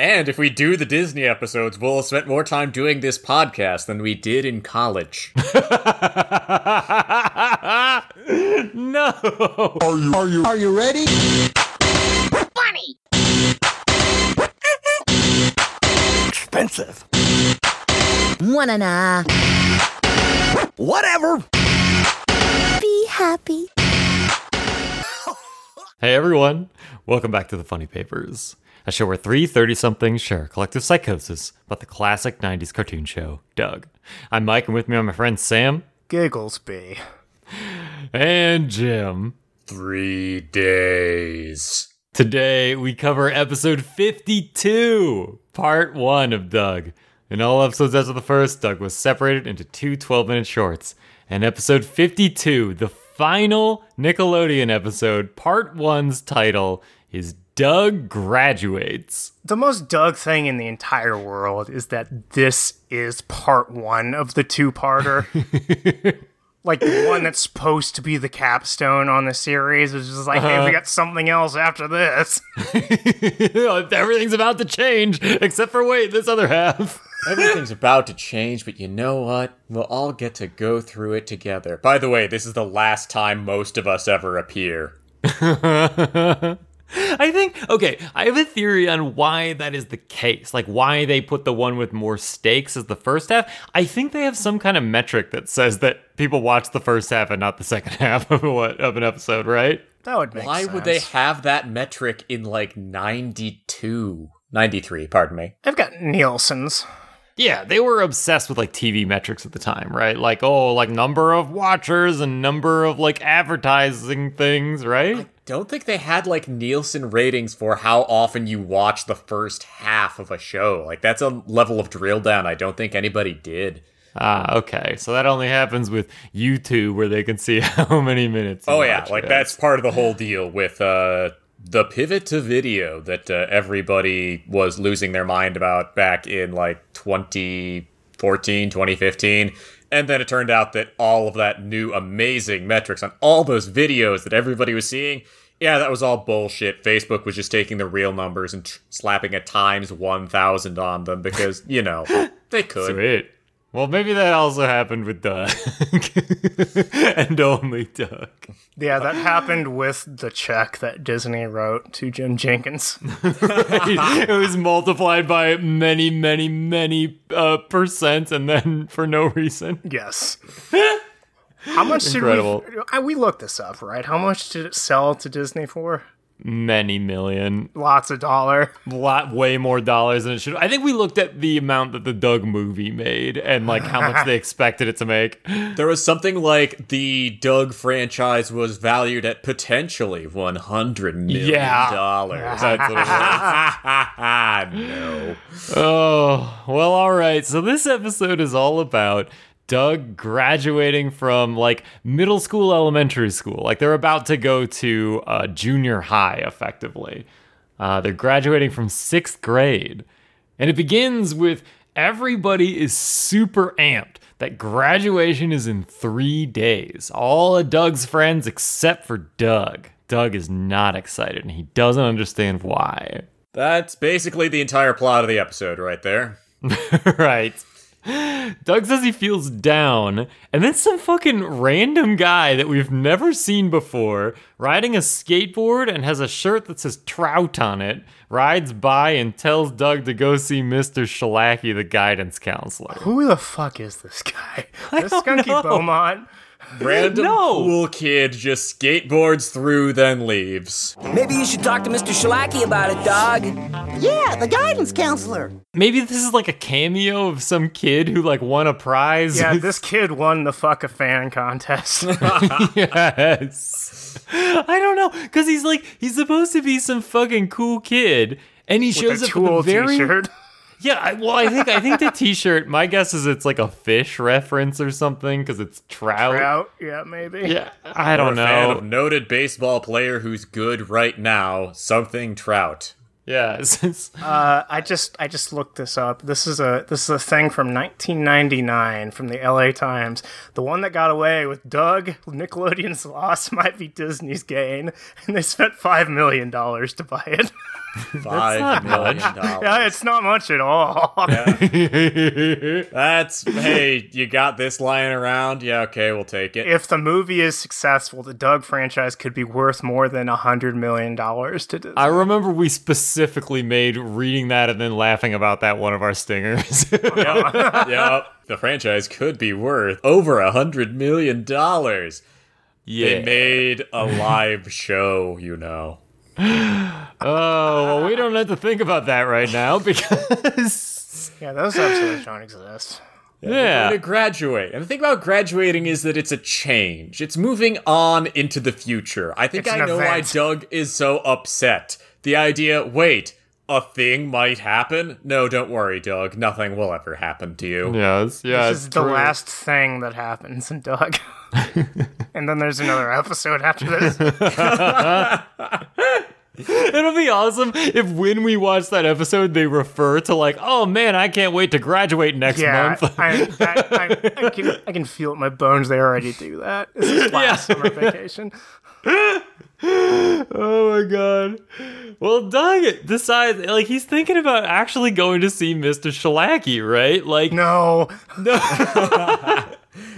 And if we do the Disney episodes, we'll have spent more time doing this podcast than we did in college. no. Are you are you are you ready? Funny. Expensive. Wanna nah. Whatever. Be happy. Hey everyone, welcome back to the Funnie Papers, a show where three 30 somethings share a collective psychosis about the classic 90s cartoon show, Doug. I'm Mike, and with me are my friends Sam Gigglesby. and Jim. Three days. Today we cover episode 52, part one of Doug. In all episodes after the first, Doug was separated into two 12 minute shorts. And episode 52, the final Nickelodeon episode, part one's title is Doug Graduates. The most Doug thing in the entire world is that this is part one of the two parter. like the one that's supposed to be the capstone on the series which is just like, hey, we uh-huh. got something else after this. Everything's about to change, except for wait, this other half. Everything's about to change, but you know what? We'll all get to go through it together. By the way, this is the last time most of us ever appear. I think, okay, I have a theory on why that is the case. Like, why they put the one with more stakes as the first half. I think they have some kind of metric that says that people watch the first half and not the second half of, what, of an episode, right? That would make sense. Why sense. would they have that metric in like 92? 93, pardon me. They've got Nielsen's. Yeah, they were obsessed with like TV metrics at the time, right? Like, oh, like number of watchers and number of like advertising things, right? Don't think they had like Nielsen ratings for how often you watch the first half of a show. Like that's a level of drill down I don't think anybody did. Ah, okay. So that only happens with YouTube where they can see how many minutes. Oh yeah, like it. that's part of the whole deal with uh the pivot to video that uh, everybody was losing their mind about back in like 2014, 2015. And then it turned out that all of that new amazing metrics on all those videos that everybody was seeing, yeah, that was all bullshit. Facebook was just taking the real numbers and tr- slapping a times 1000 on them because, you know, they could. Sweet. Well, maybe that also happened with Doug. and only Doug. Yeah, that happened with the check that Disney wrote to Jim Jinkins. it was multiplied by many, many, many uh, percent and then for no reason. Yes. How much did Incredible. we? I- We looked this up, right? How much did it sell to Disney for? Many million. Lots of dollar. lot way more dollars than it should. I think we looked at the amount that the Doug movie made and like how much they expected it to make. There was something like the Doug franchise was valued at potentially one hundred million Yeah. dollars. That's what it no. Oh, well, all right. So this episode is all about Doug graduating from like middle school, elementary school. Like they're about to go to uh, junior high, effectively. Uh, they're graduating from sixth grade. And it begins with everybody is super amped that graduation is in three days. All of Doug's friends except for Doug. Doug is not excited and he doesn't understand why. That's basically the entire plot of the episode right there. right. Doug says he feels down, and then some fucking random guy that we've never seen before, riding a skateboard and has a shirt that says Trout on it, rides by and tells Doug to go see Mr. Shalaki, the guidance counselor. Who the fuck is this guy? This Skunky know. Beaumont. Random No. cool kid just skateboards through, then leaves. Maybe you should talk to Mr. Shalaki about it, dog. Yeah, the guidance counselor. Maybe this is like a cameo of some kid who like won a prize. Yeah, this kid won the fuck a fan contest. yes. I don't know, because he's like he's supposed to be some fucking cool kid, and he shows With up a with tool a very t-shirt. Yeah, I, well, I think I think the T-shirt. My guess is it's like a fish reference or something because it's trout. Out, yeah, maybe. Yeah, I don't We're a fan of know. noted baseball player who's good right now, something Trout. Yeah, it's, it's- Uh, I just I just looked this up. This is a this is a thing from 1999 from the LA Times. The one that got away with Doug Nickelodeon's loss might be Disney's gain, and they spent five million dollars to buy it. Five not million much. dollars. Yeah, it's not much at all. That's hey, you got this lying around? Yeah, okay, we'll take it. if the movie is successful, the Doug franchise could be worth more than a hundred million dollars to Disney. I remember we specifically made reading that and then laughing about that one of our stingers. Oh, yep, the franchise could be worth over a hundred million dollars. Yeah. They made a live show, you know. Oh, well, we don't have to think about that right now because. yeah, those episodes don't exist. Yeah. to graduate. And the thing about graduating is that it's a change. It's moving on into the future. I think It's I know why. Doug is so upset. The idea, wait, a thing might happen? No, don't worry, Doug. Nothing will ever happen to you. Yes, yeah. This it's is the last thing that happens in Doug. and then there's another episode after this. It'll be awesome if when we watch that episode, they refer to like, "Oh man, I can't wait to graduate next Yeah, month." I, I, I, I, can, I can feel it in my bones. They already do that. This is last Yeah. summer vacation. Oh my god. Well, Doug decides like he's thinking about actually going to see Mr. Shalaki, right? Like, No. No,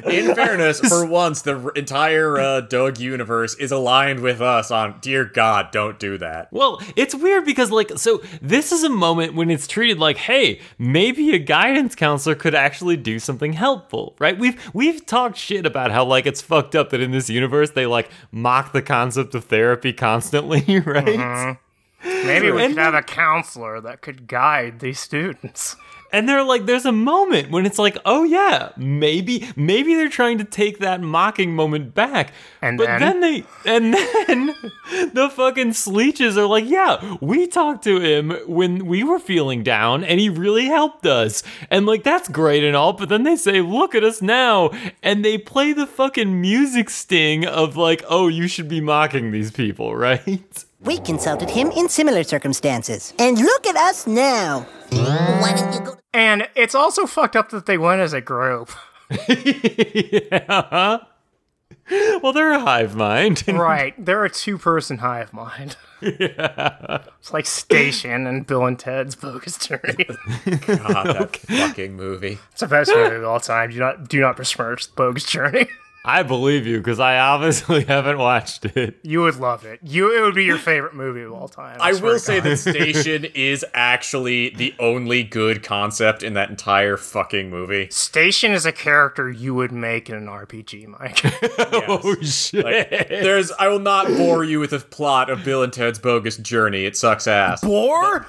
In fairness, for once, the entire uh, Doug universe is aligned with us on, dear God, don't do that. Well, it's weird because like so this is a moment when it's treated like, hey, maybe a guidance counselor could actually do something helpful, right? We've we've talked shit about how like it's fucked up that in this universe they like mock the concept of therapy constantly, right? maybe we And could have a counselor that could guide these students. And they're like, there's a moment when it's like, oh yeah, maybe, maybe they're trying to take that mocking moment back. And but then? then, they, and then the fucking Sleeches are like, yeah, we talked to him when we were feeling down, and he really helped us. And like, that's great and all. But then they say, look at us now, and they play the fucking music sting of like, oh, you should be mocking these people, right? We consulted him in similar circumstances. And look at us now. Why don't you go And it's also fucked up that they went as a group. yeah. Well, they're a hive mind. Right. They're a two person hive mind. Yeah. It's like Station and Bill and Ted's Bogus Journey. God, that fucking movie. It's the best movie of all time. Do not do not besmirch Bogus Journey. I believe you because I obviously haven't watched it. You would love it. You it would be your favorite movie of all time. I swear will say God. that Station is actually the only good concept in that entire fucking movie. Station is a character you would make in an RPG, Mike. Oh shit! Like, there's, I will not bore you with the plot of Bill and Ted's Bogus Journey. It sucks ass. Bore?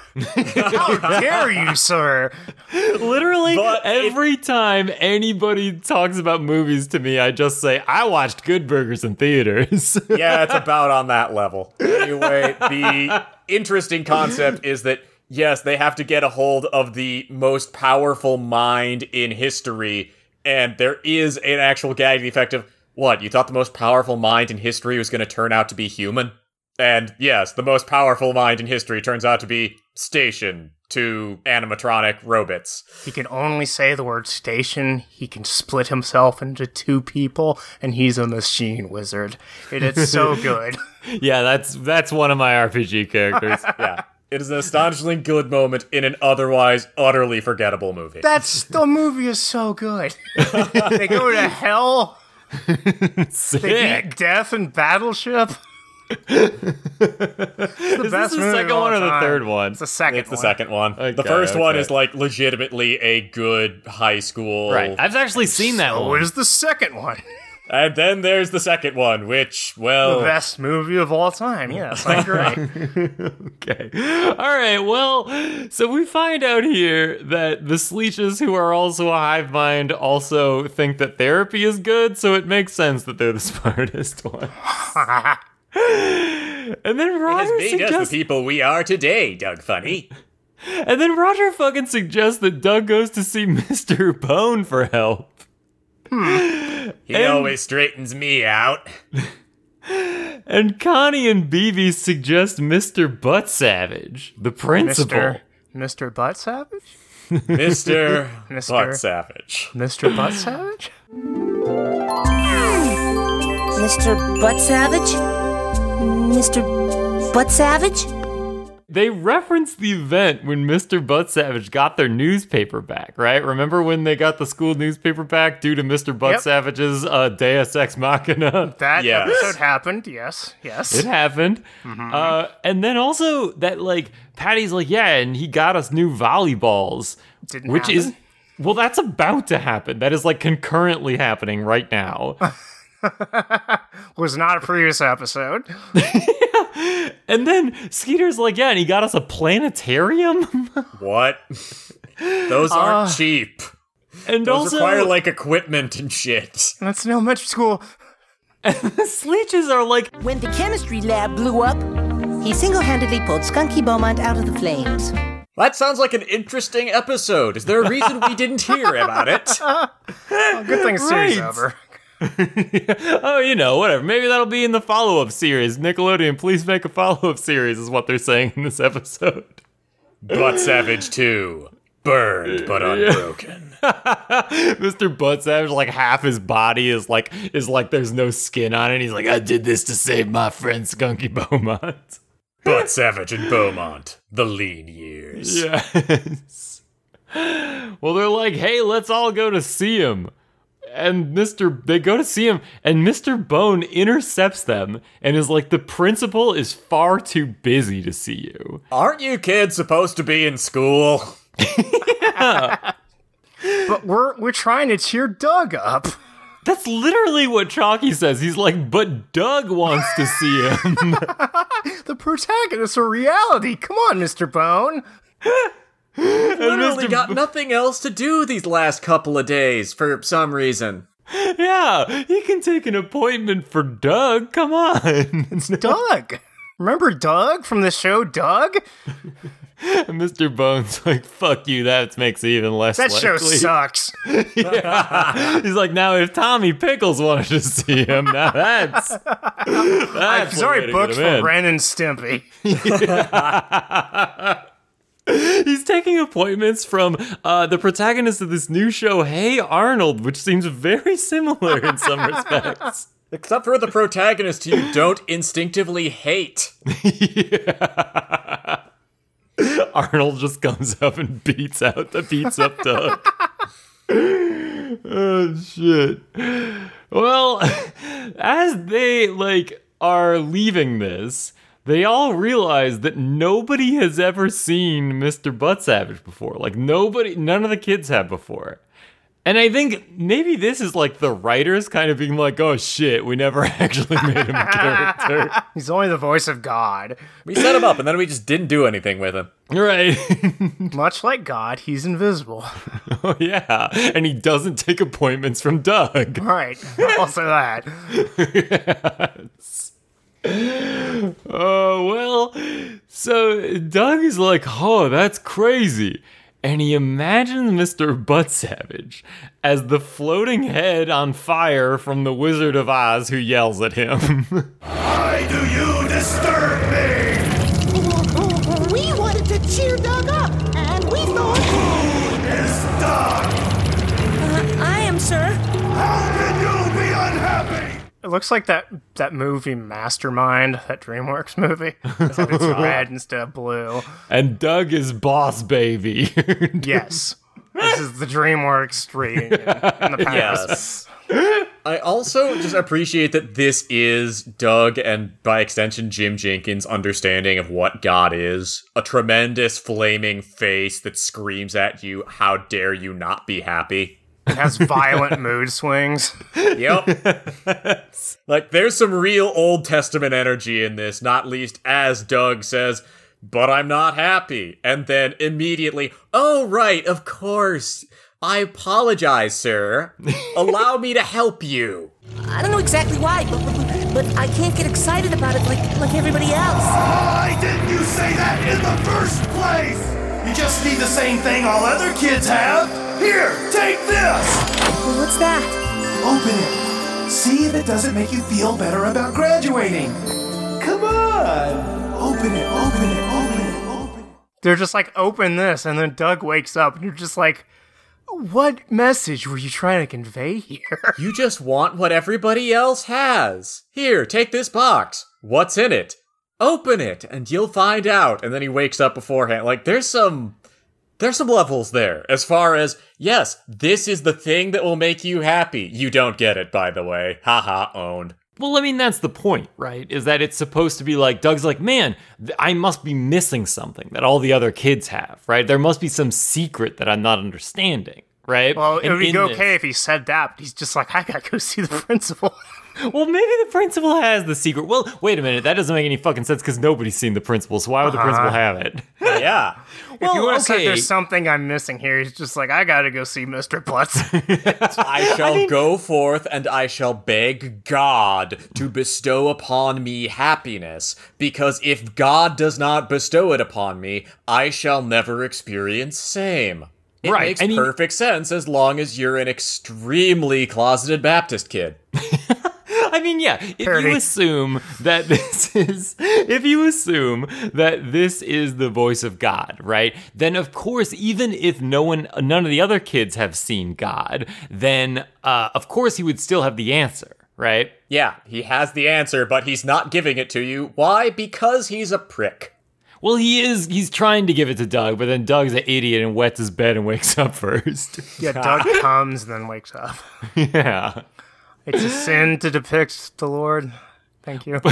How dare you, sir? Literally But it- every time anybody talks about movies to me, I just say I watched Good Burgers in theaters. yeah, it's about on that level. Anyway, the interesting concept is that yes, they have to get a hold of the most powerful mind in history, and there is an actual gagging effect of what you thought the most powerful mind in history was going to turn out to be human, and yes, the most powerful mind in history turns out to be station to animatronic robots. He can only say the word station. He can split himself into two people, and he's a machine wizard. It is so good. yeah, that's that's one of my RPG characters. Yeah. It is an astonishingly good moment in an otherwise utterly forgettable movie. That's the movie is so good. they go to hell. They Sick. beat death and battleship. Is this the second one or the third one? It's the second. It's the one. second one. the Okay, first one is like legitimately a good high school. Right. I've actually seen that So one. is the second one. And then there's the second one, which, well. The best movie of all time. Yes, I agree. Okay. All right. Well, so we find out here that the Sleeches, who are also a hive mind, also think that therapy is good, so it makes sense that they're the smartest one. and then has Roger made us the people we are today, Doug Funnie. and then Roger fucking suggests that Doug goes to see Mr. Bone for help. Hmm. He And- always straightens me out. And Connie and BB suggest Mr. Buttsavich, the principal. Mr. Mr. Buttsavich? Mr. Mr. Buttsavich. Mr. Buttsavich? Mr. Buttsavich? Mr. Buttsavich? they referenced the event when Mr. Buttsavich got their newspaper back, right? Remember when they got the school newspaper back due to Mr. Butt Yep. Savage's uh, Deus Ex Machina? That Yes. episode happened. Yes, yes. It happened. Uh, and then also that like Patty's like, yeah, and he got us new volleyballs. Didn't which is well, that's about to happen. That is like concurrently happening right now. was not a previous episode. and then Skeeter's like, yeah, and he got us a planetarium. What? Those uh, aren't cheap. and Those also require like equipment and shit. That's no much school. the Sleeches are like, When the chemistry lab blew up, he single handedly pulled Skunky Beaumont out of the flames. That sounds like an interesting episode. Is there a reason we didn't hear about it? Good thing series over. oh, you know, whatever. Maybe that'll be in the follow up series. Nickelodeon, please make a follow up series, is what they're saying in this episode. Buttsavich 2. Burned but unbroken. Mr. Buttsavich, like half his body is like is like there's no skin on it. He's like, I did this to save my friend Skunky Beaumont. Buttsavich and Beaumont. The lean years. Yes. Well, they're like, hey, let's all go to see him. And Mr. They go to see him, and Mr. Bone intercepts them and is like, the principal is far too busy to see you. Aren't you kids supposed to be in school? But we're we're trying to cheer Doug up. That's literally what Chalky says. He's like, but Doug wants to see him. The protagonists are reality. Come on, Mr. Bone. Literally Mr. got nothing else to do these last couple of days for some reason. yeah, he can take an appointment for Doug. Come on. It's Doug. Remember Doug from the show Doug? And Mr. Bones like, fuck you, that makes it even less That show likely. sucks. He's like, now if Tommy Pickles wanted to see him, now that's that's He's one way already booked for him. Ren and Stimpy. He's taking appointments from uh, the protagonist of this new show, Hey Arnold, which seems very similar in some respects. Except for the protagonist you don't instinctively hate. Arnold just comes up and beats out the beats up Doug. oh shit. Well, as they like are leaving this, they all realize that nobody has ever seen Mr. Buttsavich before. Like nobody none of the kids have before. And I think maybe this is like the writers kind of being like, oh shit, we never actually made him a character. He's only the voice of God. We set him up and then we just didn't do anything with him. right. Much like God, he's invisible. Oh yeah, and he doesn't take appointments from Doug. Right. Also that. Oh well, so Doug is like, "Oh, that's crazy," and he imagines Mister Buttsavich as the floating head on fire from the Wizard of Oz, who yells at him. Why do you disturb me? It looks like that that movie Mastermind, that DreamWorks movie. Except it's red instead of blue. and Doug is boss baby. Yes. This is the DreamWorks reunion in the past. Yes. I also just appreciate that this is Doug and by extension Jim Jinkins' understanding of what God is. A tremendous flaming face that screams at you, How dare you not be happy? It has violent mood swings. Yep. like there's some real Old Testament energy in this, not least as Doug says, but I'm not happy. And then immediately, oh, right, of course. I apologize, sir. Allow me to help you. I don't know exactly why, but, but, but I can't get excited about it like, like everybody else. Why didn't you say that in the first place? You just need the same thing all other kids have. Here, take this. What's that? Open it. See if it doesn't make you feel better about graduating. Come on. Open it, open it, open it, open it. They're just like, open this, and then Doug wakes up, and you're just like, what message were you trying to convey here? You just want what everybody else has. Here, take this box. What's in it? Open it and you'll find out. And then he wakes up beforehand. Like there's some there's some levels there as far as yes, this is the thing that will make you happy. You don't get it, by the way. Haha, owned. Well, I mean, that's the point, right? Is that it's supposed to be like, Doug's like, man, th- I must be missing something that all the other kids have, right? There must be some secret that I'm not understanding, right? Well, it would be okay this- if he said that, but he's just like, I gotta go see the principal. Well, maybe the principal has the secret. Well, wait a minute. That doesn't make any fucking sense because nobody's seen the principal. So why would the principal uh-huh. have it? Yeah. if you Well, would have said okay. there's something I'm missing here, he's just like, I gotta go see Mr. Butts. I shall go forth and I shall beg God to bestow upon me happiness, because if God does not bestow it upon me, I shall never experience same. It Right, makes and he- perfect sense as long as you're an extremely closeted Baptist kid. I mean, yeah, if Parody. you assume that this is, if you assume that this is the voice of God, right? Then of course, even if no one, none of the other kids have seen God, then uh, of course he would still have the answer, right? Yeah, he has the answer, but he's not giving it to you. Why? Because he's a prick. Well, he is. He's trying to give it to Doug, but then Doug's an idiot and wets his bed and wakes up first. yeah, Doug comes and then wakes up. yeah. It's a sin to depict the Lord. Thank you.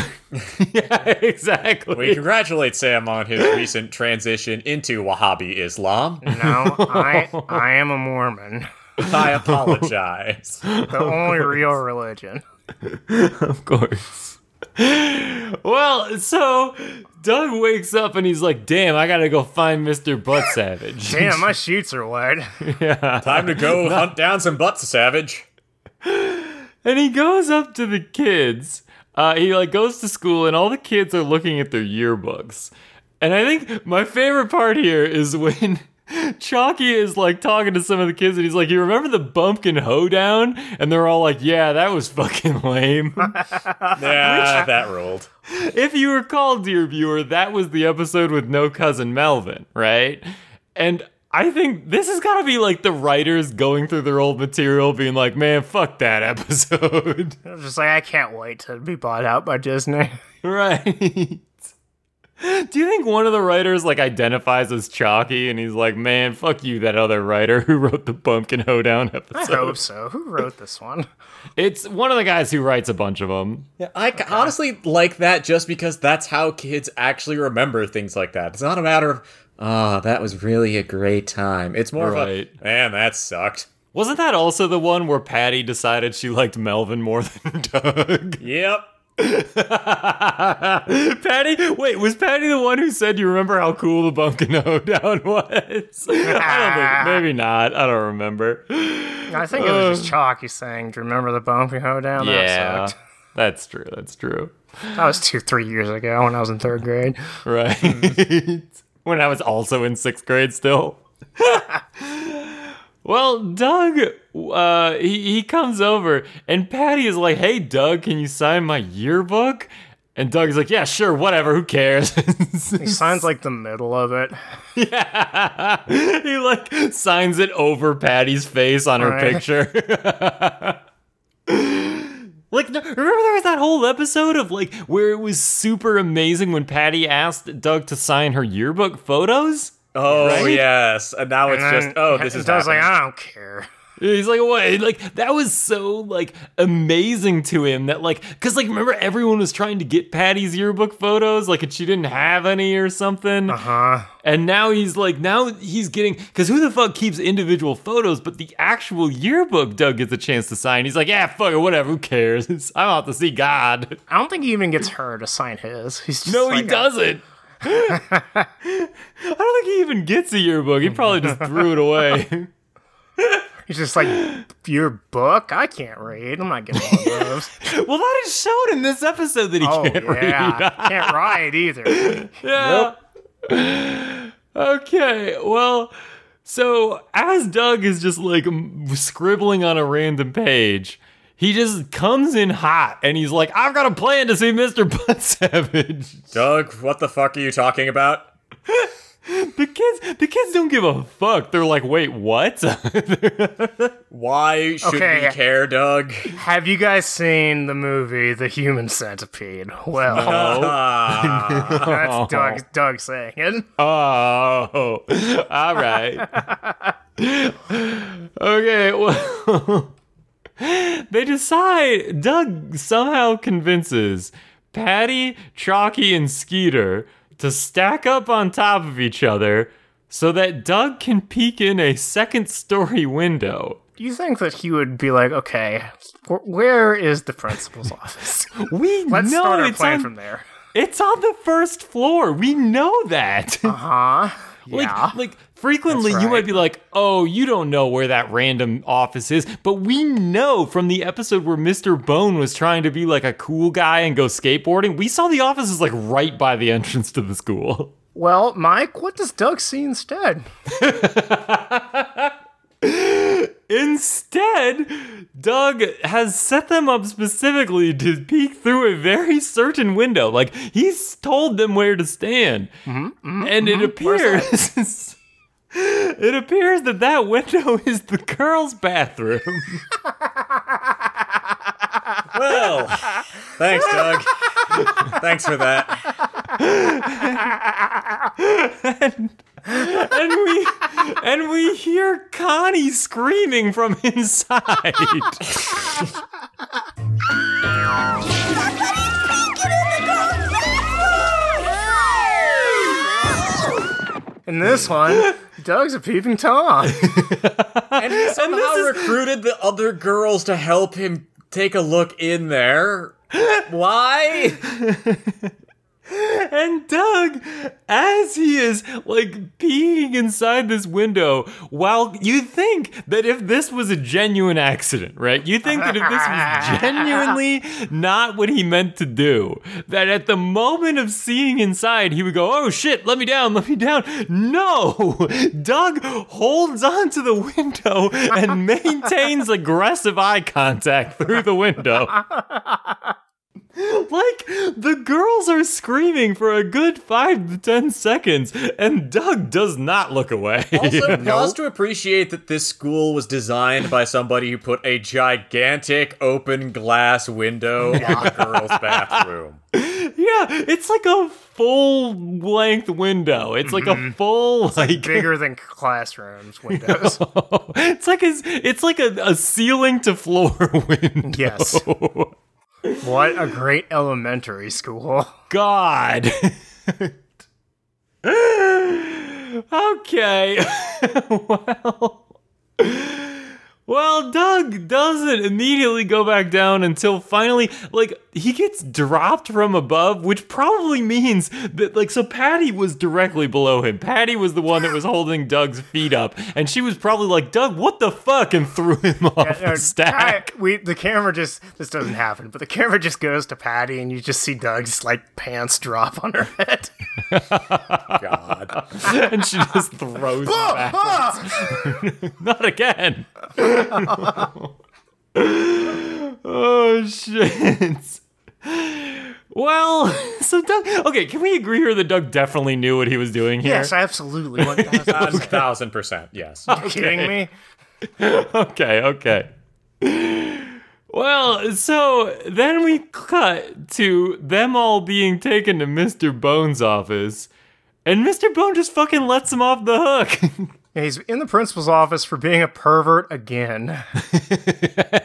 Yeah, exactly. We congratulate Sam on his recent transition into Wahhabi Islam. No, I I am a Mormon. I apologize. The only real religion. of course. Well, so Doug wakes up and he's like, "Damn, I gotta go find Mr. Butt Savage." Damn, my shoots are wet. Time to go hunt down some butts, Savage. And he goes up to the kids. Uh, he like goes to school, and all the kids are looking at their yearbooks. And I think my favorite part here is when Chalky is like talking to some of the kids, and he's like, "You remember the bumpkin hoedown?" And they're all like, "Yeah, that was fucking lame." Yeah, that rolled. if you recall, dear viewer, that was the episode with no cousin Melvin, right? And I think this has got to be like the writers going through their old material, being like, "Man, fuck that episode." I was just like, I can't wait to be bought out by Disney. Right. Do you think one of the writers like identifies as Chalky and he's like, man, fuck you, that other writer who wrote the Pumpkin Hoedown episode? I episode? hope so. Who wrote this one? It's one of the guys who writes a bunch of them. Yeah, I c- honestly like that just because that's how kids actually remember things like that. It's not a matter of, ah, that was really a great time. It's more Right. of a, man, that sucked. Wasn't that also the one where Patty decided she liked Melvin more than Doug? Yep. Patty, wait, was Patty the one who said you remember how cool the Pumpkin Hoedown was? I don't think, maybe not. I don't remember. I think it was just Chalky saying, Do you remember the bumpy hoedown? That yeah, sucked. that's true. That's true. That was two, three years ago when I was in third grade. Right. When I was also in sixth grade still. well, Doug, uh, he, he comes over and Patty is like, hey, Doug, can you sign my yearbook? And Doug is like, yeah, sure, whatever, who cares? He signs like the middle of it. yeah. He like signs it over Patty's face on her Right. picture. Like, remember there was that whole episode of like where it was super amazing when Patty asked Doug to sign her yearbook photos? Oh, Right? yes. And now it's And just, oh, this is Doug's like. I don't care. He's like, what? Like that was so like amazing to him that like, cause like remember everyone was trying to get Patty's yearbook photos, like, and she didn't have any or something. Uh huh? And now he's like, now he's getting, because who the fuck keeps individual photos? But the actual yearbook Doug gets a chance to sign. He's like, yeah, fuck it, whatever, who cares? I'm out to see God. I don't think he even gets her to sign his. He's just No, like he a- doesn't. I don't think he even gets a yearbook. He probably just threw it away. he's just like, your book? I can't read. I'm not getting one of those. well, that is shown in this episode that he oh, can't yeah. read. can't write either. Yeah. Okay, well, so as Doug is just like m- scribbling on a random page, he just comes in hot and he's like, I've got a plan to see Mr. Buttsavich. Doug, what the fuck are you talking about? the kids the kids don't give a fuck. They're like, wait, what? Why should Okay. we care, Doug? Have you guys seen the movie The Human Centipede? Well, Ah, that's Doug, Doug saying it. oh, all right. okay, well, they decide. Doug somehow convinces Patty, Chalky, and Skeeter to stack up on top of each other so that Doug can peek in a second story window. Do you think that he would be like, okay, where is the principal's office? We Let's know start our plan on, from there. it's on the first floor. We know that. Uh huh? Like, Yeah. like frequently That's you might be like, oh, you don't know where that random office is. But we know from the episode where Mr. Bone was trying to be like a cool guy and go skateboarding, we saw the office is like right by the entrance to the school. Well, Mike, what does Doug see instead? Instead, Doug has set them up specifically to peek through a very certain window. Like he's told them where to stand, mm-hmm, mm-hmm, and it mm-hmm. appears. It appears that that window is the girls' bathroom. well, thanks, Doug. thanks for that. and we and we hear Connie screaming from inside. In this one, Doug's a peeping Tom. And he somehow recruited the other girls to help him take a look in there. Why? And Doug, as he is like peeing inside this window, while you think that if this was a genuine accident, right? You think that if this was genuinely not what he meant to do, that at the moment of seeing inside, he would go, oh shit, let me down, let me down. No! Doug holds onto the window and maintains aggressive eye contact through the window. Like, the girls are screaming for a good five to ten seconds, and Doug does not look away. Also, pause to appreciate that this school was designed by somebody who put a gigantic open glass window on the girls' bathroom. yeah, it's like a full length window. It's like a mm-hmm. full, like, Bigger than classrooms windows. it's like a, it's like a, a ceiling to floor window. Yes. What a great elementary school. God. okay. well. Well, Doug doesn't immediately go back down until finally, like, he gets dropped from above, which probably means that, like, so Patty was directly below him. Patty was the one that was holding Doug's feet up, and she was probably like, Doug, what the fuck? and threw him off No, the stack. I- we the camera just this doesn't happen, but the camera just goes to Patty and you just see Doug's like pants drop on her head. God. and she just throws him back. Not again. Oh shit. Well, so Doug. Okay, can we agree here that Doug definitely knew what he was doing here? yes, absolutely. One thousand. A thousand percent, yes. Are you kidding me? okay, okay. Well, so then we cut to them all being taken to Mr. Bone's office, and Mr. Bone just fucking lets him off the hook. Yeah, He's in the principal's office for being a pervert again.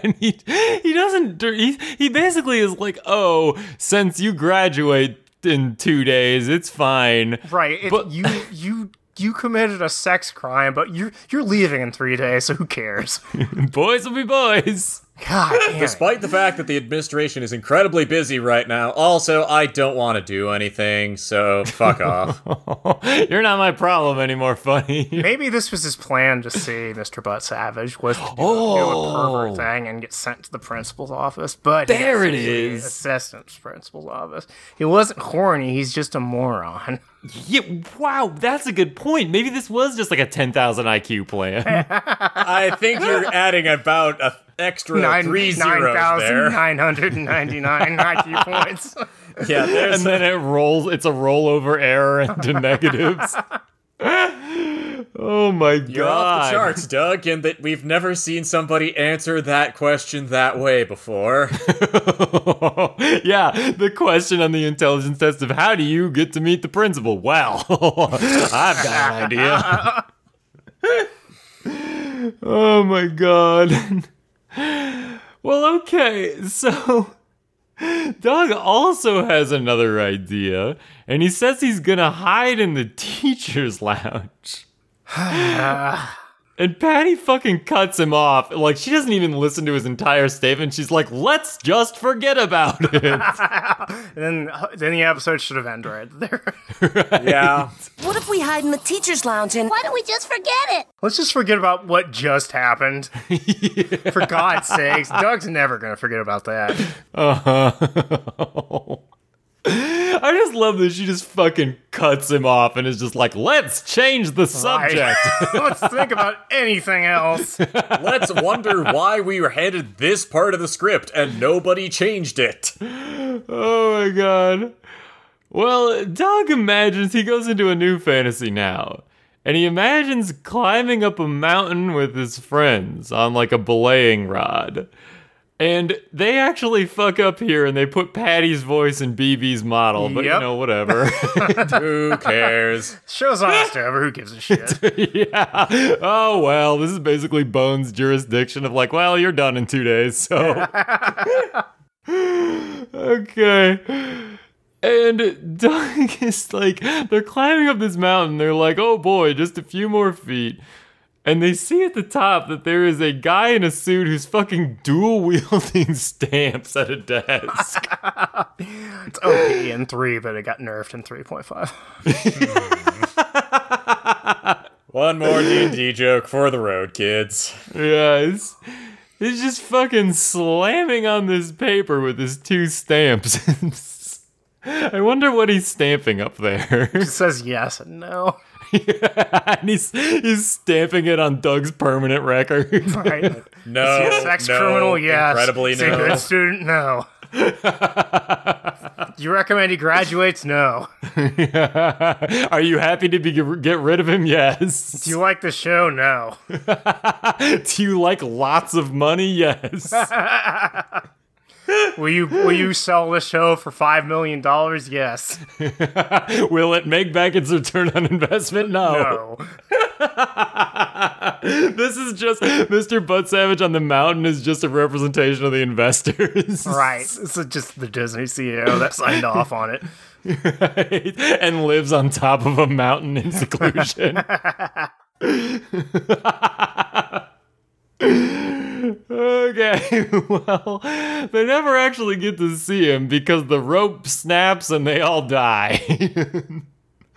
and he he doesn't he, he basically is like oh since you graduate in two days it's fine Right. It, But- you you you committed a sex crime, but you're you're leaving in three days, so who cares? boys will be boys God damn. it. Despite the fact that the administration is incredibly busy right now, also, I don't want to do anything, so fuck off. you're not my problem anymore Funnie Maybe this was his plan to see Mr. Buttsavich was to do, do a Oh. pervert thing and get sent to the principal's office. But There it is, it sent to the is. principal's office. He wasn't horny. He's just a moron. yeah, wow that's a good point maybe this was just like a 10,000 IQ plan I think you're adding about a extra Nine three nine zeros thousand there. nine hundred and ninety nine IQ points. Yeah, there's and then it rolls it's a rollover error into negatives Oh my God. You're off god. the charts, Doug, and that we've never seen somebody answer that question that way before. yeah, the question on the intelligence test of how do you get to meet the principal? Well, I've got an idea. oh my god. Well, okay, so Doug also has another idea, and he says he's gonna hide in the teacher's lounge. And Patty fucking cuts him off. Like, she doesn't even listen to his entire statement. She's like, let's just forget about it. And then, uh, then the episode should have ended right there. yeah. What if we hide in the teacher's lounge and Why don't we just forget it? Let's just forget about what just happened. For God's sakes, Doug's never gonna forget about that. Uh-huh. I just love that she just fucking cuts him off and is just like, let's change the subject. Let's think about anything else. Let's wonder why we were handed this part of the script and nobody changed it. oh my god. Well, Doug imagines he goes into a new fantasy now. And he imagines climbing up a mountain with his friends on like a belaying rod. And they actually fuck up here and they put Patty's voice in BB's model, but you know, whatever. Who cares? Show's on us over. Who gives a shit? yeah. Oh, well, this is basically Bones' jurisdiction of like, well, you're done in two days, so. okay. And Doug is like, they're climbing up this mountain. They're like, oh boy, just a few more feet. And they see at the top that there is a guy in a suit who's fucking dual wielding stamps at a desk. It's OP in three, but it got nerfed in three point five. One more D&D joke for the road, kids. Yeah, it's, it's just fucking slamming on this paper with his two stamps. I wonder what he's stamping up there. It says yes and no. and he's, he's stamping it on Doug's permanent record. Right? No, Is he a sex no, criminal? Yes. Incredibly Is he a no. good student? No. Do you recommend he graduates? No. Are you happy to be get rid of him? Yes. Do you like the show? No. Do you like lots of money? Yes. Will you will you sell the show for five million dollars? Yes. Will it make back its return on investment? No. No. This is just Mr. Buttsavich on the mountain is just a representation of the investors. Right. Is just the Disney CEO that signed off on it. and lives on top of a mountain in seclusion. Okay, well, they never actually get to see him because the rope snaps and they all die.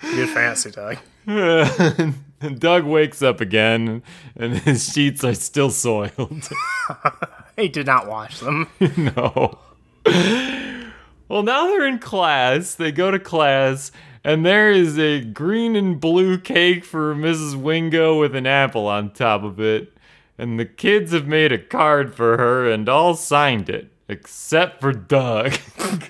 Good fancy, Doug. and Doug wakes up again and his sheets are still soiled. He did not wash them. no. Well, now they're in class. They go to class, and there is a green and blue cake for Mrs. Wingo with an apple on top of it. And the kids have made a card for her and all signed it, except for Doug. and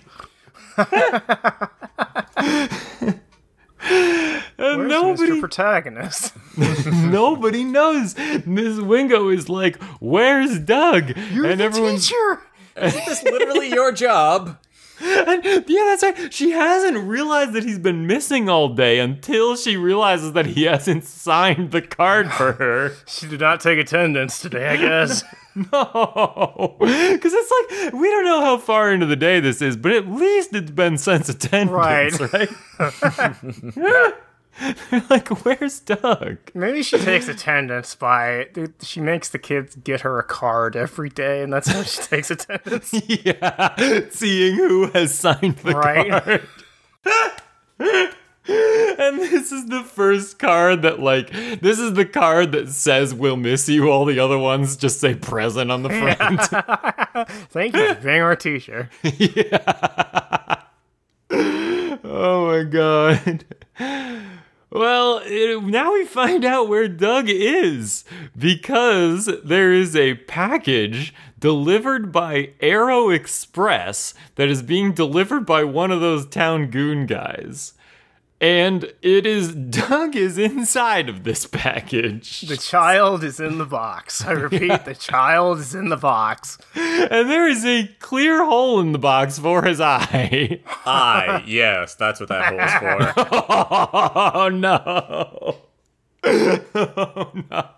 Where's nobody Mr. Protagonist? nobody knows. Miss Wingo is like, "Where's Doug?" You're and everyone's Teacher. Isn't this literally your job? And, yeah, that's right. She hasn't realized that he's been missing all day until she realizes that he hasn't signed the card for her. She did not take attendance today, I guess. No, because it's like we don't know how far into the day this is, but at least it's been since attendance, right? like, where's Doug? Maybe she takes attendance by she makes the kids get her a card every day, and that's how she takes attendance. Yeah, seeing who has signed the Right. card. And this is the first card that, like, this is the card that says "We'll miss you." All the other ones just say "present" on the front. Thank you for being our teacher. oh my god. Well, it, now we find out where Doug is because there is a package delivered by Arrow Express that is being delivered by one of those town goon guys. And it is Doug is inside of this package. The child is in the box. I repeat, the child is in the box. And there is a clear hole in the box for his eye. I, yes, that's what that hole's for. Oh no. Oh no.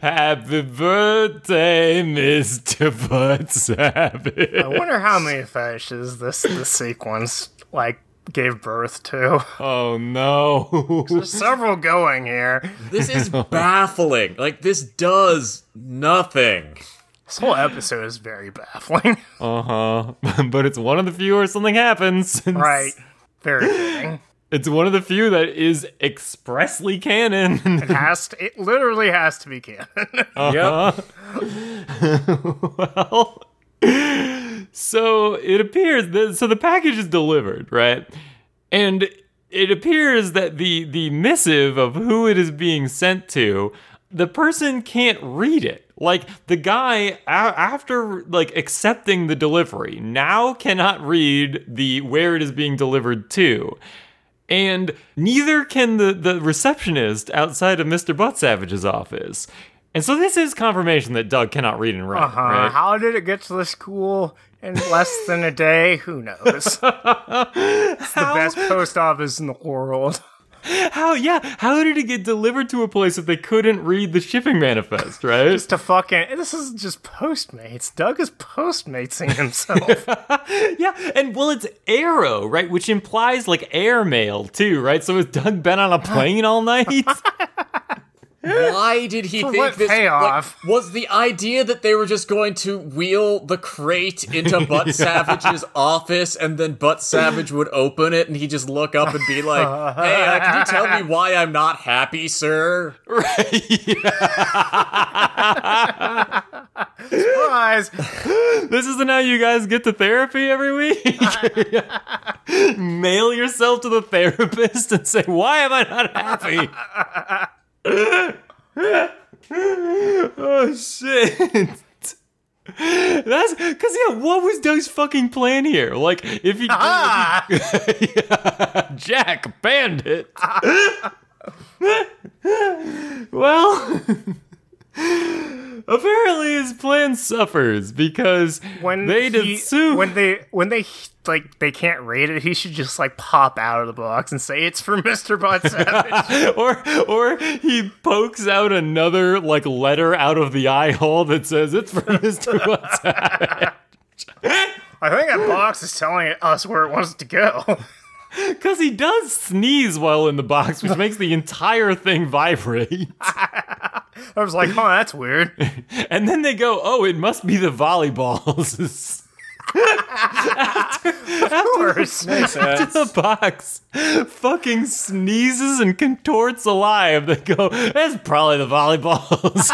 Happy birthday, Mr. Buttsavich. I wonder how many fetishes this this sequence like gave birth to. Oh no. There's several going here. This is baffling. Like, this does nothing. This whole episode is very baffling. Uh huh. But it's one of the few where something happens. It's- right. Very fitting. It's one of the few that is expressly canon. It has to, it literally has to be canon. Yep. well, so it appears that so the package is delivered, right? And it appears that the the missive of who it is being sent to, the person can't read it. Like the guy a- after like accepting the delivery now cannot read the where it is being delivered to. And neither can the, the receptionist outside of Mr. Buttsavich's office. And so this is confirmation that Doug cannot read and write. Uh, right? How did it get to the school in less than a day? Who knows? it's the best post office in the world. How yeah? How did it get delivered to a place if they couldn't read the shipping manifest? Right? Just to fucking. This is just Postmates. Doug is Postmatesing himself. yeah, and well, it's Arrow, right? Which implies like airmail too, right? So has Doug been on a plane all night? Why did he For think what this payoff? like, was the idea that they were just going to wheel the crate into Buttsavich's office and then Buttsavich would open it and he'd just look up and be like, "Hey, uh, can you tell me why I'm not happy, sir?" Surprise! this isn't how you guys get to therapy every week. Mail yourself to the therapist and say, "Why am I not happy?" Oh shit. That's because yeah. What was Doug's fucking plan here? Like, if he, Ah! Jack Bandit. well, apparently his plan suffers because When they he, assume when they when they like they can't read it, he should just like pop out of the box and say it's for Mr. Buttsavich. or or he pokes out another like letter out of the eye hole that says it's for Mr. WhatsApp. I think that box is telling us where it wants to go. Because he does sneeze while in the box, which makes the entire thing vibrate. I was like, oh, that's weird. And then they go, oh, it must be the volleyballs. Of course. the box fucking sneezes and contorts alive. They go, that's probably the volleyballs.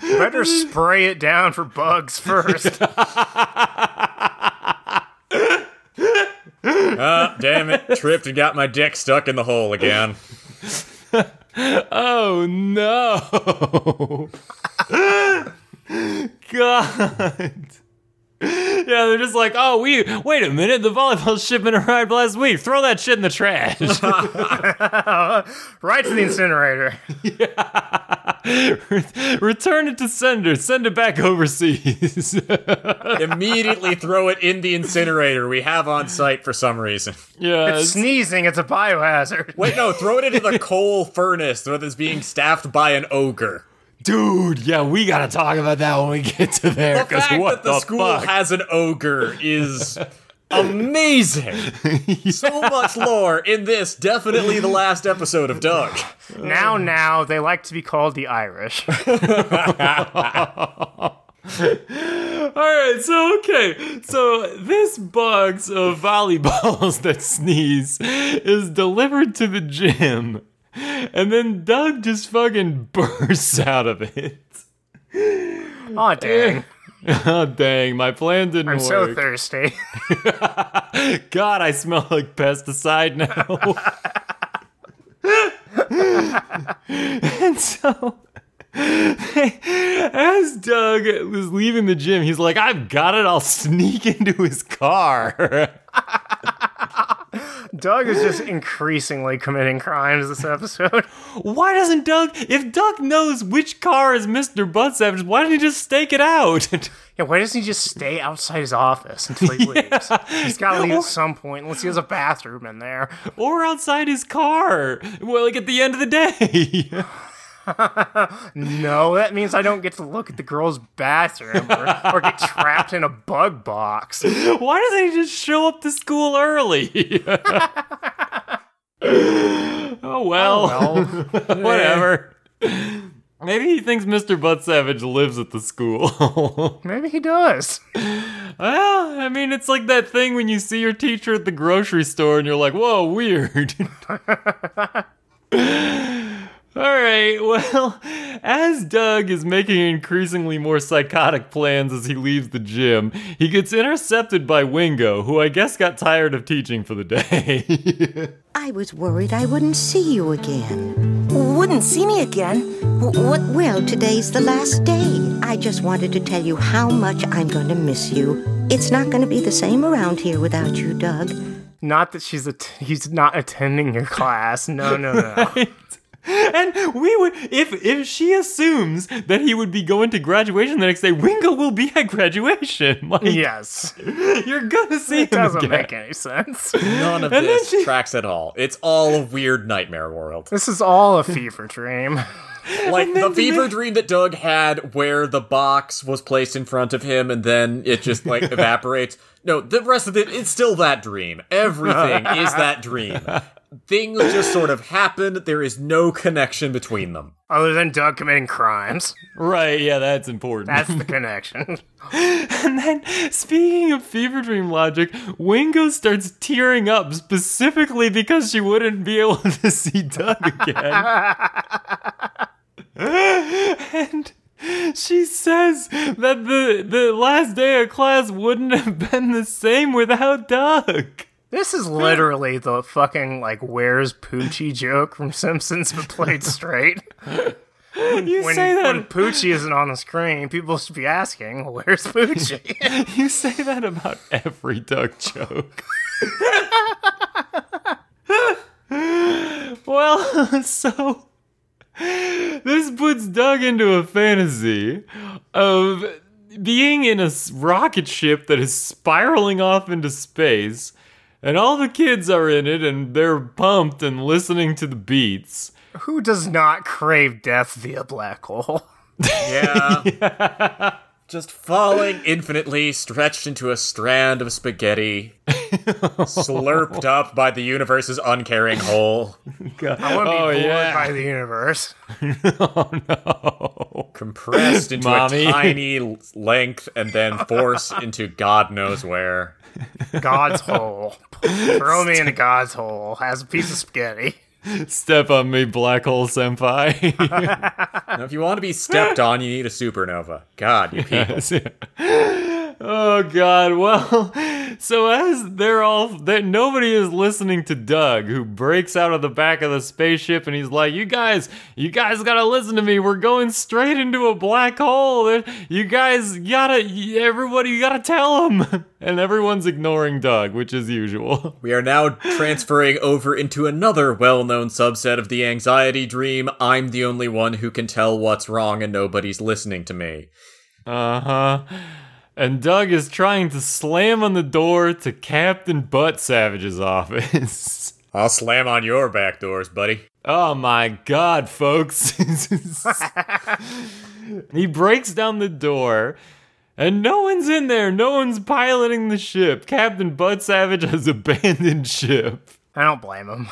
Better spray it down for bugs first. Ah, damn it! Tripped and got my dick stuck in the hole again. oh no. God. Yeah, they're just like, oh, we wait a minute. The volleyball shipment arrived last week. Throw that shit in the trash. right to the incinerator. Return it to sender. Send it back overseas. Immediately throw it in the incinerator we have on site for some reason. yeah, It's sneezing. It's a biohazard. Wait, no, throw it into the coal furnace that is being staffed by an ogre. Dude. Yeah, we gotta talk about that when we get to there. The Because fact what that the, the school fuck? has an ogre is amazing. So much lore in this, definitely the last episode of Doug. Now, now they like to be called the Irish. All right, so okay, so this box of volleyballs that sneeze is delivered to the gym, and then Doug just fucking bursts out of it. Oh dang! Oh dang, my plan didn't work. I'm work. so thirsty. God, I smell like pesticide now. and so, as Doug was leaving the gym, he's like, I've got it. I'll sneak into his car. Doug is just increasingly committing crimes this episode. Why doesn't Doug? If Doug knows which car is Mr. Buttsavich, why didn't he just stake it out? Yeah, why doesn't he just stay outside his office until he leaves? He's got to leave at some point, unless he has a bathroom in there. or outside his car? Well, like at the end of the day. No, that means I don't get to look at the girl's bathroom or, or get trapped in a bug box. Why doesn't he just show up to school early? oh well, oh, Well, whatever. Maybe he thinks Mr. Buttsavich lives at the school. maybe he does. well, I mean, it's like that thing when you see your teacher at the grocery store and you're like, whoa, weird. All right, well, as Doug is making increasingly more psychotic plans as he leaves the gym, he gets intercepted by Wingo, who I guess got tired of teaching for the day. I was worried I wouldn't see you again. Wouldn't see me again. What? Well, today's the last day. I just wanted to tell you how much I'm going to miss you. It's not going to be the same around here without you, Doug. Not that she's a he's not attending your class. No, no, no. and we would if if she assumes that he would be going to graduation the next day, Wingo will be at graduation. Like yes, you're gonna see it him doesn't again. make any sense. None of And then this she- tracks at all. It's all a weird nightmare world. This is all a fever dream. Like the fever they- dream that Doug had where the box was placed in front of him and then it just like evaporates. No, the rest of it, it's still that dream. Everything is that dream. Things just sort of happen. There is no connection between them. Other than Doug committing crimes, Right, yeah, that's important. that's the connection. and then, speaking of fever dream logic, Wingo starts tearing up specifically because she wouldn't be able to see Doug again. and she says that the the last day of class wouldn't have been the same without Doug. This is literally the fucking like "Where's Poochie" joke from Simpsons, but played straight. You When, say that when Poochie isn't on the screen, people should be asking, "Where's Poochie?" you say that about every Doug joke. well, so this puts Doug into a fantasy of being in a rocket ship that is spiraling off into space, and all the kids are in it and they're pumped and listening to the beats. Who does not crave death via black hole? Yeah. Just falling infinitely, stretched into a strand of spaghetti, slurped up by the universe's uncaring hole, I want to be Oh, bored yeah. by the universe. oh no! compressed into Mommy. a tiny length, and then forced into God knows where. God's hole. Throw me into God's hole as a piece of spaghetti. Step on me, black hole senpai. Now, if you want to be stepped on, you need a supernova. God, you people. Oh god. Well, so as they're all that nobody is listening to Doug who breaks out of the back of the spaceship and he's like, "You guys, you guys got to listen to me. We're going straight into a black hole. You guys got to everybody you got to tell them." And everyone's ignoring Doug, which is usual. We are now transferring over into another well known subset of the anxiety dream. I'm the only one who can tell what's wrong and nobody's listening to me. Uh-huh. And Doug is trying to slam on the door to Captain Buttsavich's office. I'll slam on your back doors, buddy. Oh my god, folks. he breaks down the door, and no one's in there. No one's piloting the ship. Captain Buttsavich has abandoned ship. I don't blame him.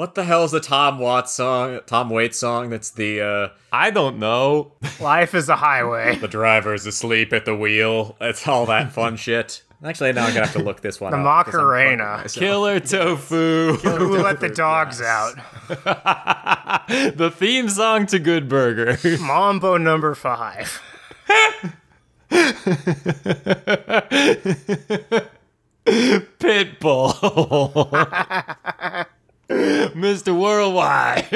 What the hell is the Tom Watts song? Tom Waits song? That's the uh I don't know. Life is a highway. the driver's asleep at the wheel. It's all that fun shit. Actually, now I'm gonna have to look this one up. The up. 'cause Macarena. Killer Tofu. Who let the dogs out? the theme song to Good Burger. Mambo number five. Pitbull. Mr. Worldwide.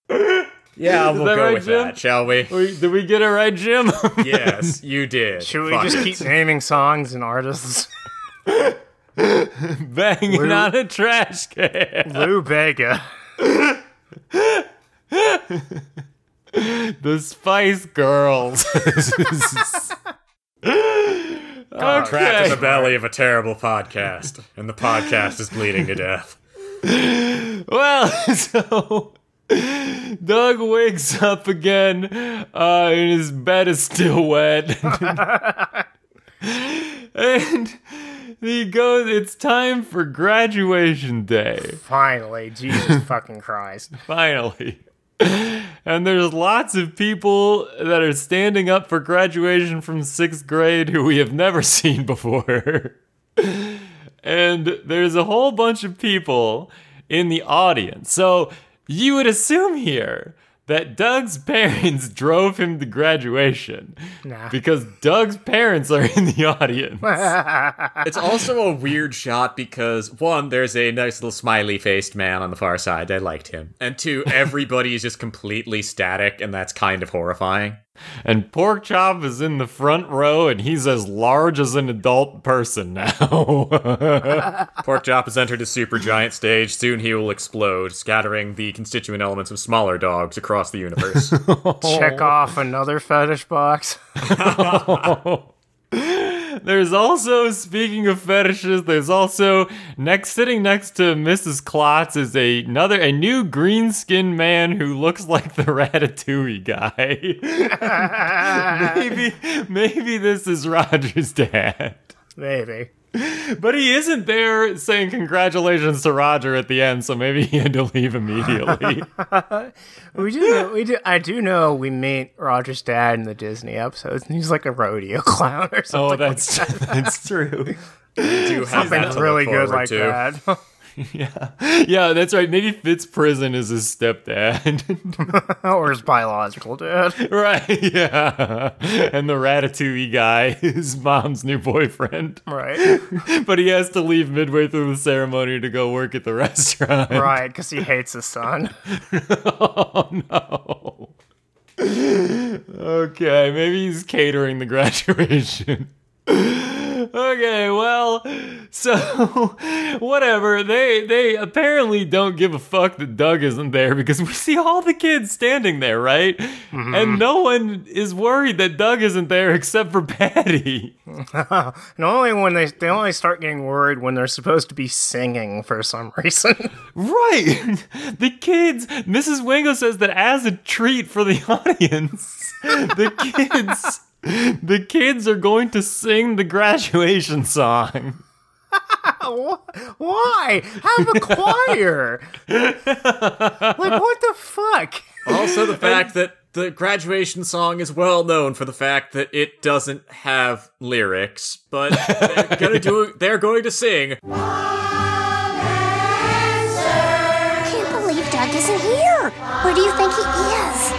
Yeah, we'll go right, with Jim? that, shall we? We- Did we get it right, Jim? yes, you did. Should we Fuck just keep naming songs and artists? Banging on a trash can. Lou Bega. The Spice Girls. Trapped in the belly of a terrible podcast, and the podcast is bleeding to death. Well, so Doug wakes up again, uh, and his bed is still wet. and he goes, It's time for graduation day. Finally, Jesus fucking Christ. Finally. And there's lots of people that are standing up for graduation from sixth grade who we have never seen before. and there's a whole bunch of people in the audience. So you would assume here that Doug's parents drove him to graduation Nah. because Doug's parents are in the audience. It's also a weird shot because one, there's a nice little smiley faced man on the far side. I liked him. And two, everybody is just completely static, and that's kind of horrifying. And Pork Chop is in the front row, and he's as large as an adult person now. Pork Chop has entered a super giant stage. Soon he will explode, scattering the constituent elements of smaller dogs across the universe. Check off another fetish box. there's also, speaking of fetishes, there's also next sitting next to Mrs. Klotz is a, another a new green skinned man who looks like the Ratatouille guy. maybe maybe this is Roger's dad. Maybe. But he isn't there saying congratulations to Roger at the end, so maybe he had to leave immediately. We do know, we do I do know we meet Roger's dad in the Disney episodes and he's like a rodeo clown or oh, something. oh, that's that's true. We do have Something to really good like to. that. Yeah, yeah, that's right. Maybe Fitz Prison is his stepdad. or his biological dad. right, yeah. And the Ratatouille guy is mom's new boyfriend. Right. But he has to leave midway through the ceremony to go work at the restaurant. Right, because he hates his son. Oh no. Okay, maybe he's catering the graduation. Okay, well, so whatever. They they apparently don't give a fuck that Doug isn't there because we see all the kids standing there, right? Mm-hmm. And no one is worried that Doug isn't there except for Patty. And only when they they only start getting worried when they're supposed to be singing for some reason. Right. The kids, Mrs. Wingo says that as a treat for the audience, the kids the kids are going to sing the graduation song. Why? Have a choir. like what the fuck? Also, the fact that the graduation song is well known for the fact that it doesn't have lyrics, but they're gonna do. They're going to sing. can't believe Doug isn't here. Where do you think he is?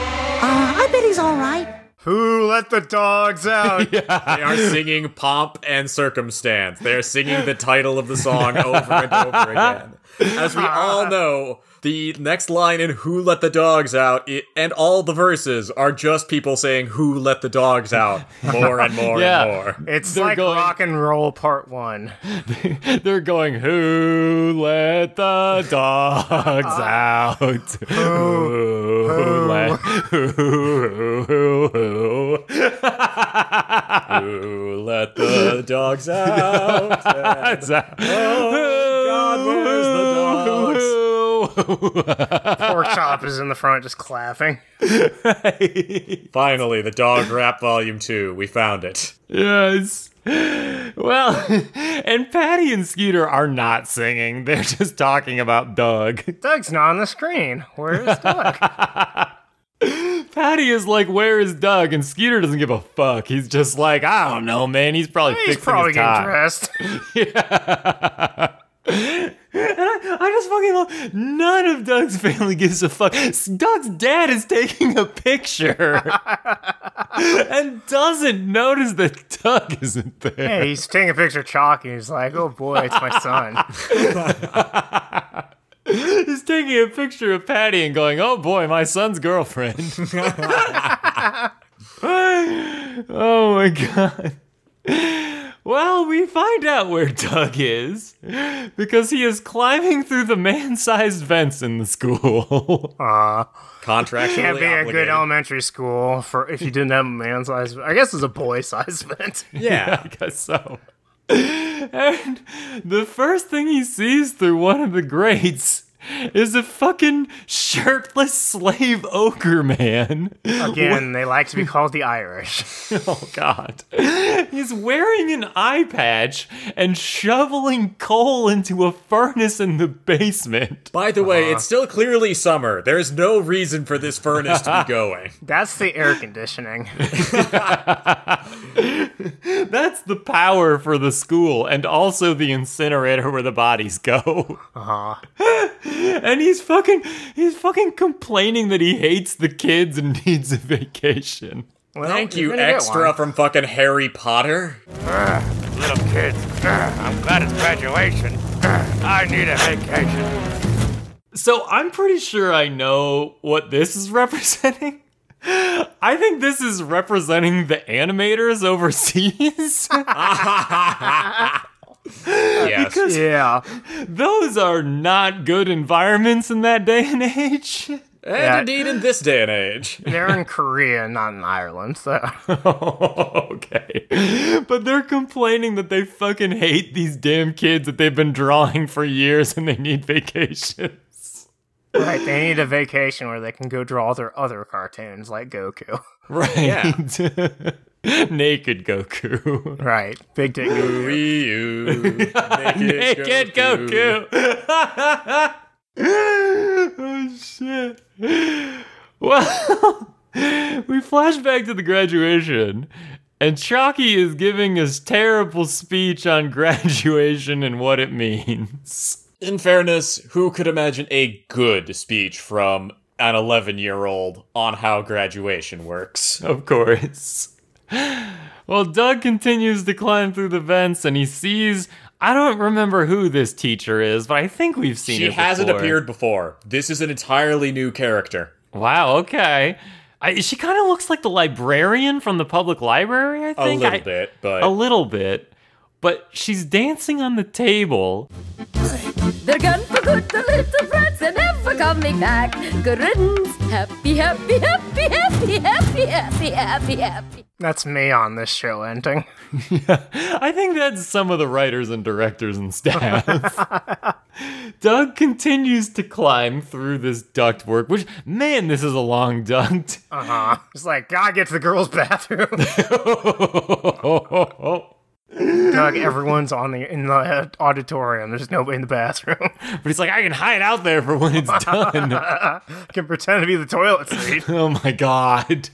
Uh, I bet he's all right. Who let the dogs out? They are singing "Pomp and Circumstance." They're singing the title of the song over and over again. As we all know, the next line in "Who Let the Dogs Out" i and all the verses are just people saying "Who let the dogs out" more and more Yeah. and more. It's They're like going- rock and roll part one. They're going, Who let the dogs uh, out? Who, let who, who, who, who. Who let the dogs out? That's a- Oh God, where's the dogs? Pork chop is in the front just clapping. Finally, the Dog Rap Volume Two. We found it. Yes. Well, and Patty and Skeeter are not singing. They're just talking about Doug. Doug's not on the screen. Where is Doug? Patty is like, "Where is Doug?" And Skeeter doesn't give a fuck. He's just like, "I don't know, man. He's probably He's fixing probably his getting tie." dressed. And I, I just fucking love. None of Doug's family gives a fuck. Doug's dad is taking a picture and doesn't notice that Doug isn't there. Hey, he's taking a picture of Chalk and he's like, oh boy, it's my son. He's taking taking a picture of Patty and going, "Oh boy, my son's girlfriend." oh my god. Well, we find out where Doug is because he is climbing through the man-sized vents in the school. Ah, Contractually Can't be a good elementary school for if you didn't have a man size. I guess it's a boy-sized vent. Yeah. I guess so. And the first thing he sees through one of the grates is a fucking shirtless slave ogre man. Again, they like to be called the Irish. Oh god. He's wearing an eye patch and shoveling coal into a furnace in the basement. By the way, it's still clearly summer. There's no reason for this furnace to be going. That's the air conditioning. That's the power for the school and also the incinerator where the bodies go. Uh-huh. and he's fucking he's fucking complaining that he hates the kids and needs a vacation. Well, Thank you're you, gonna get extra from fucking Harry Potter. Ah, little kids, ah, I'm glad it's graduation. Ah, I need a vacation. So I'm pretty sure I know what this is representing. I think this is representing the animators overseas. Yes. Yeah. Those are not good environments in that day and age. and Yeah. indeed in this day and age. They're in Korea, not in Ireland. So okay. But they're complaining that they fucking hate these damn kids that they've been drawing for years and they need vacations. right, they need a vacation where they can go draw their other cartoons like Goku. Right. Naked Goku. Right, big dick. Goku. Ooh-wee, ooh. Naked Goku. oh shit. Well, we flash back to the graduation, and Chalky is giving his terrible speech on graduation and what it means. In fairness, who could imagine a good speech from an 11 year old on how graduation works? Of course. Well, Doug continues to climb through the vents and he sees. I don't remember who this teacher is, but I think we've seen She it hasn't before. appeared before. This is an entirely new character. Wow, okay. I, she kind of looks like the librarian from the public library, I think. A little I- bit, but A little bit. But she's dancing on the table. They're gone for good, the little brats, and never coming back. Good riddance. Happy, happy, happy, happy, happy, happy, happy, happy. That's me on this show ending. yeah, I think that's some of the writers and directors and staff. Doug continues to climb through this ductwork, which, man, this is a long duct. Uh huh. It's like, gotta get to the girls' bathroom. Doug, everyone's on the in the auditorium. There's nobody in the bathroom. But he's like, I can hide out there for when it's done. can pretend to be the toilet seat. oh my god.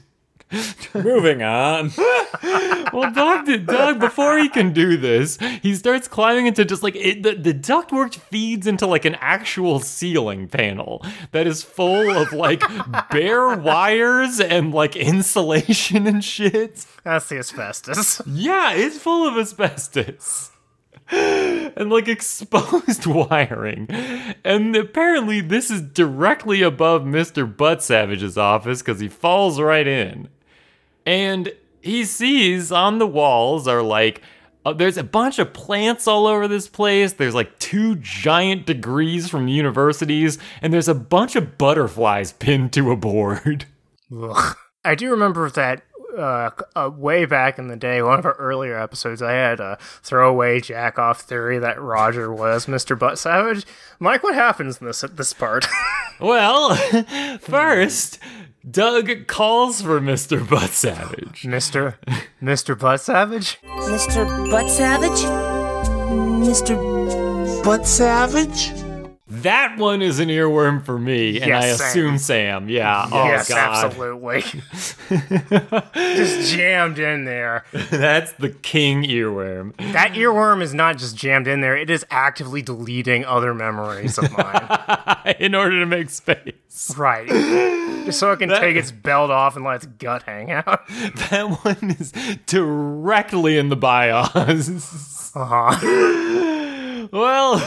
Moving on. Well, Doug, did, Doug, before he can do this, he starts climbing into just like it, the the ductwork feeds into like an actual ceiling panel that is full of like bare wires and like insulation and shit. That's the asbestos. Yeah, it's full of asbestos. And like exposed wiring. And apparently, this is directly above Mr. Buttsavich's office because he falls right in. And he sees on the walls are like, uh, there's a bunch of plants all over this place. There's like two giant degrees from universities, and there's a bunch of butterflies pinned to a board. Ugh. I do remember that uh, uh, way back in the day, one of our earlier episodes, I had a throwaway jack off theory that Roger was Mr. Buttsavich. Mike, what happens in this this part? Well, first, Doug calls for Mr. Buttsavich. Mr. Mr. Buttsavich? Mr. Buttsavich? Mr. Buttsavich? That one is an earworm for me, and Yes, I assume Sam. Yeah. Oh yes, God, absolutely. just jammed in there. that's the king earworm. That earworm is not just jammed in there, it is actively deleting other memories of mine. In order to make space, right. Just so it can take its belt off and let its gut hang out. that one is directly in the BIOS. Uh huh. Well,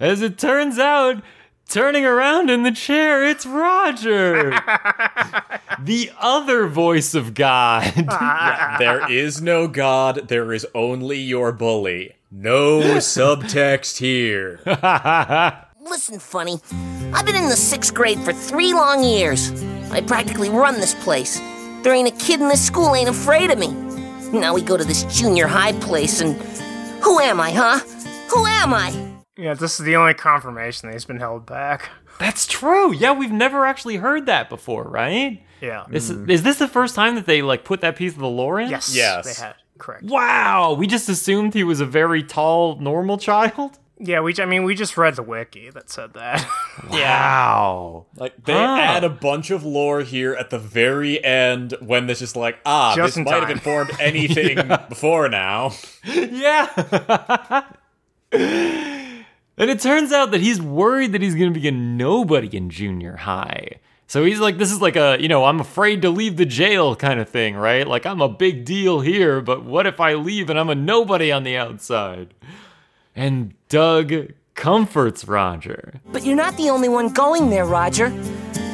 as it turns out, turning around in the chair, it's Roger, the other voice of God. There is no God, there is only your bully. No subtext here. Listen, Funnie. I've been in the sixth grade for three long years. I practically run this place. There ain't a kid in this school ain't afraid of me. Now we go to this junior high place and who am I, huh? Who am I? Yeah, this is the only confirmation that he's been held back. That's true. Yeah, we've never actually heard that before, right? Yeah. Is, is this the first time that they like put that piece of the lore in? Yes. Yes. They had. Correct. Wow, we just assumed he was a very tall, normal child. Yeah, we. I mean, we just read the wiki that said that. Wow. Like they Huh. add a bunch of lore here at the very end when this is like, ah, Just this in might have informed anything before now. Yeah. And it turns out that he's worried that he's going to be a nobody in junior high. So he's like, this is like a, you know, I'm afraid to leave the jail kind of thing, right? Like, I'm a big deal here, but what if I leave and I'm a nobody on the outside? And Doug comforts Roger. But you're not the only one going there, Roger.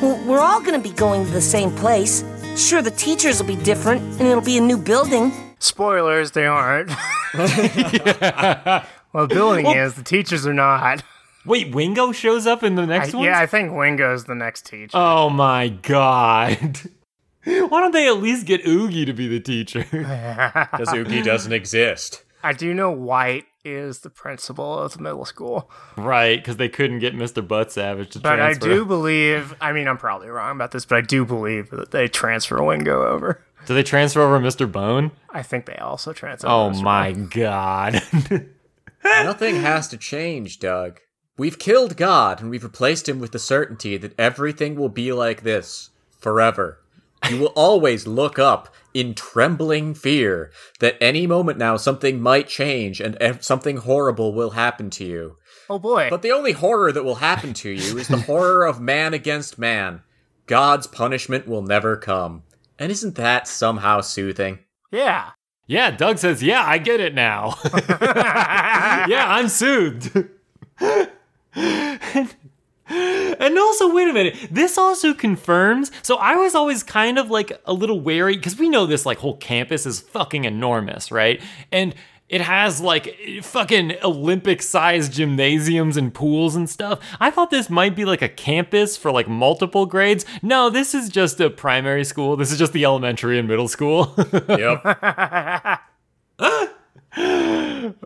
W- We're all gonna be going to the same place. Sure, the teachers will be different, and it'll be a new building. Spoilers, they aren't. well, the building is. The teachers are not. Wait, Wingo shows up in the next one? yeah, I think Wingo's the next teacher. Oh my god. Why don't they at least get Oogie to be the teacher? Because Oogie doesn't exist. I do know White is the principal of the middle school, right, because they couldn't get Mr. Buttsavich to but I do believe. I mean, I'm probably wrong about this, but I do believe that they transfer Wingo over. Do they transfer over Mr. Bone? I think they also transfer. Oh Mr. my god. Nothing has to change, Doug. We've killed God and we've replaced him with the certainty that everything will be like this forever. You will always look up in trembling fear that any moment now something might change and ev- something horrible will happen to you. Oh boy. But the only horror that will happen to you is the horror of man against man. God's punishment will never come. And isn't that somehow soothing? yeah. Yeah, Doug says, Yeah, I get it now. yeah, I'm soothed. And also, wait a minute. This also confirms. So I was always kind of like a little wary because we know this like whole campus is fucking enormous, right? And it has like fucking Olympic sized gymnasiums and pools and stuff. I thought this might be like a campus for like multiple grades. No, this is just a primary school. This is just the elementary and middle school. Yep.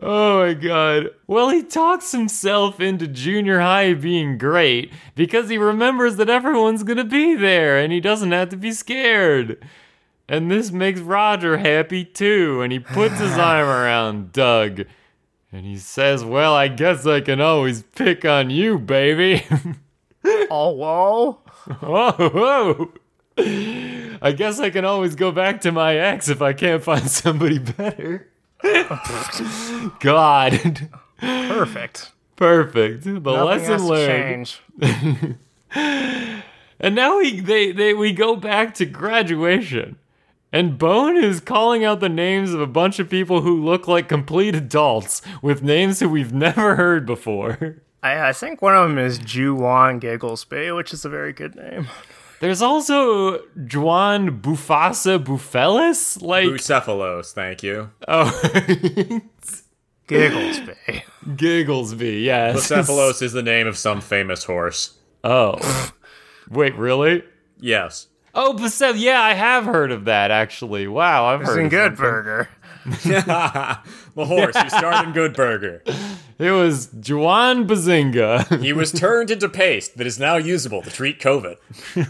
Oh my god. Well, he talks himself into junior high being great because he remembers that everyone's gonna be there and he doesn't have to be scared. And this makes Roger happy too, and he puts his arm around Doug. And he says, Well, I guess I can always pick on you, baby. Oh whoa. whoa, whoa. I guess I can always go back to my ex if I can't find somebody better. God. Perfect. Perfect. The Nothing lesson learned. And now we they, they we go back to graduation. And Bone is calling out the names of a bunch of people who look like complete adults with names who we've never heard before. I, I think one of them is Juwan Gigglesby, which is a very good name. There's also Juan Bufasa Bufelis. Like Bucephalos, thank you. oh Gigglesby. Gigglesby, yes. Bucephalos is the name of some famous horse. Oh. Wait, really? Yes. Oh, Bucef, yeah, I have heard of that actually. Wow, I've It's heard in of Good something. Burger. the horse who starred in Good Burger. It was Juan Bazinga. He was turned into paste that is now usable to treat COVID.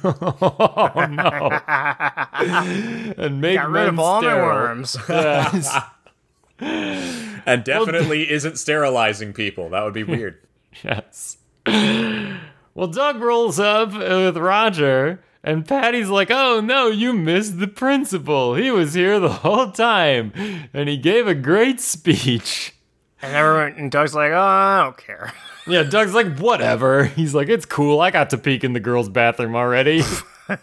oh no! and make Got rid men of all my worms. Yes. And definitely isn't sterilizing people. That would be weird. yes. Well, Doug rolls up with Roger, and Patty's like, "Oh no, you missed the principal. He was here the whole time, and he gave a great speech." And everyone and Doug's like, oh, I don't care. Yeah, Doug's like, whatever. He's like, it's cool. I got to peek in the girls' bathroom already.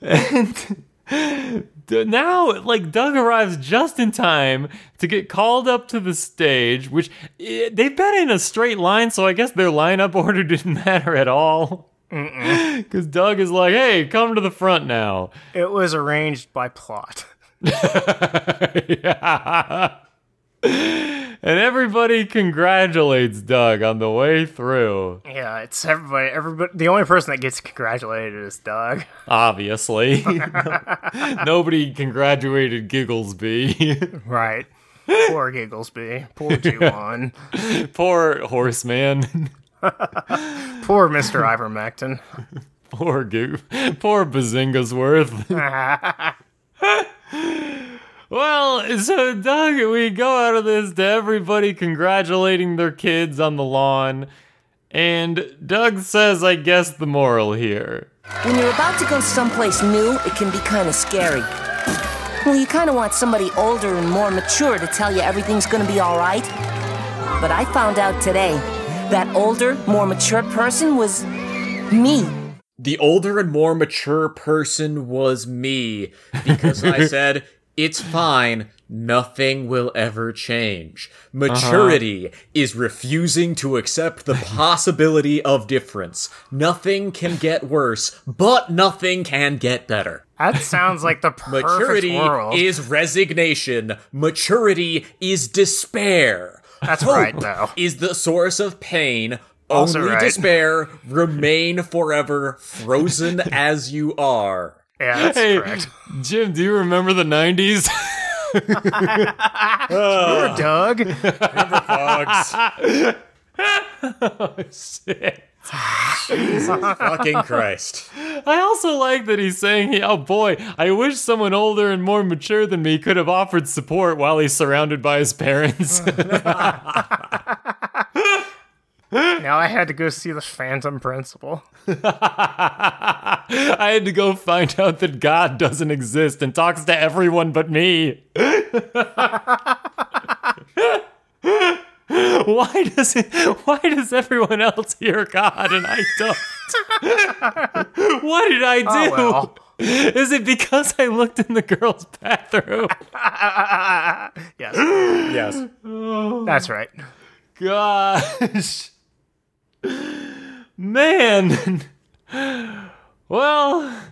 and Now, like Doug arrives just in time to get called up to the stage, which eh, they've been in a straight line, so I guess their lineup order didn't matter at all. Because Doug is like, "Hey, come to the front now." It was arranged by plot. yeah. And everybody congratulates Doug on the way through. Yeah, it's everybody. Everybody. The only person that gets congratulated is Doug. Obviously. Nobody congratulated Gigglesby. Right. Poor Gigglesby. Poor G1. Poor horseman. Poor Mr. Ivermectin. Poor Goo. Poor Bazinga's worth. well, so Doug, we go out of this to everybody congratulating their kids on the lawn. And Doug says, I guess the moral here. When you're about to go someplace new, it can be kind of scary. Well, you kind of want somebody older and more mature to tell you everything's going to be all right. But I found out today that older, more mature person was me. The older and more mature person was me because I said, it's fine. Nothing will ever change. Uh-huh. Maturity is refusing to accept the possibility of difference. Nothing can get worse, but nothing can get better. That sounds like the perfect Maturity world. Maturity is resignation. Maturity is despair. That's Hope right, though. Is the source of pain. Also Only right. despair. Remain forever frozen as you are. Yeah, that's Hey, correct. Jim, do you remember the 90s? Poor Doug. Bugs. Oh, shit. Fucking Christ. I also like that he's saying, he, oh boy, I wish someone older and more mature than me could have offered support while he's surrounded by his parents. Now I had to go see the Phantom Principal. I had to go find out that God doesn't exist and talks to everyone but me. why does it, why does everyone else hear God and I don't? what did I oh, do? Oh, well. Is it because I looked in the girl's bathroom? Yes, Yes. that's right. Gosh. Man. Well,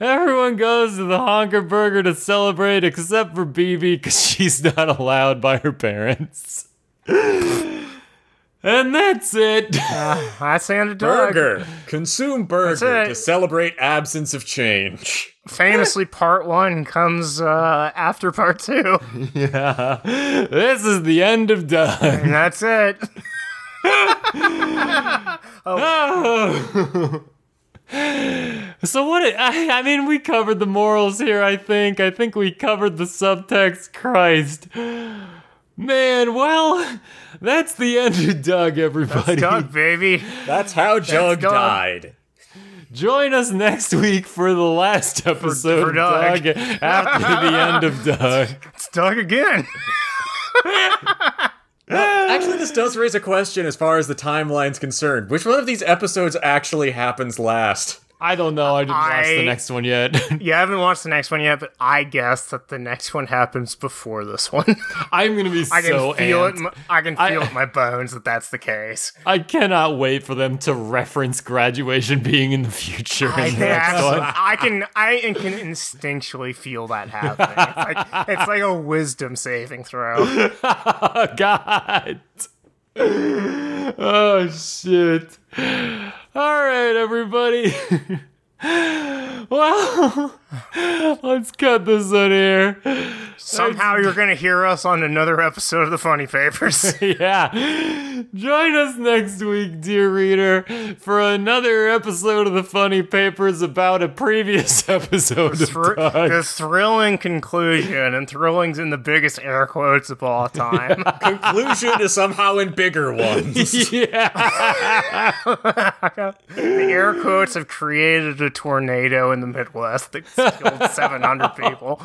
everyone goes to the Honker Burger to celebrate except for Beebe because she's not allowed by her parents. And that's it. That's the end of Doug. Burger. Consume burger to celebrate absence of change. Famously, part one comes uh, after part two. Yeah. This is the end of Doug. And that's it. Oh. so what? I, I mean, we covered the morals here. I think. I think we covered the subtext. Christ, man. Well, that's the end of Doug. Everybody, That's Doug, baby. That's how Jug Doug. died. join us next week for the last episode for of Doug. Doug. After the end of Doug. It's Doug again. Actually, this does raise a question as far as the timeline's concerned. Which one of these episodes actually happens last? I don't know. I didn't watch the next one yet. You haven't watched the next one yet, but I guess that the next one happens before this one. I'm gonna be I can so feel it. amped. in my- I can I- feel it in my bones that that's the case. I cannot wait for them to reference graduation being in the future. I, in the can next one. I can I can instinctually feel that happening. It's like, it's like a wisdom saving throw. Oh, God. Oh, shit. All right, everybody. well, let's cut this out here. Somehow you're gonna hear us on another episode of the Funnie Papers. Yeah. Join us next week, dear reader, for another episode of the Funnie Papers about a previous episode of Thr- Doug. the thrilling conclusion, and thrilling's in the biggest air quotes of all time. Conclusion is somehow in bigger ones. yeah. the air quotes have created a tornado in the Midwest that killed 700 people.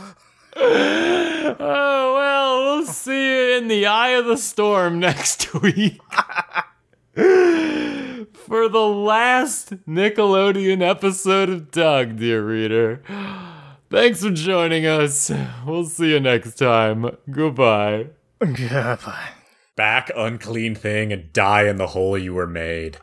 Oh, well, we'll see you in the eye of the storm next week. For the last Nickelodeon episode of Doug, dear reader. Thanks for joining us. We'll see you next time. Goodbye. Goodbye. Back, unclean thing, and die in the hole you were made.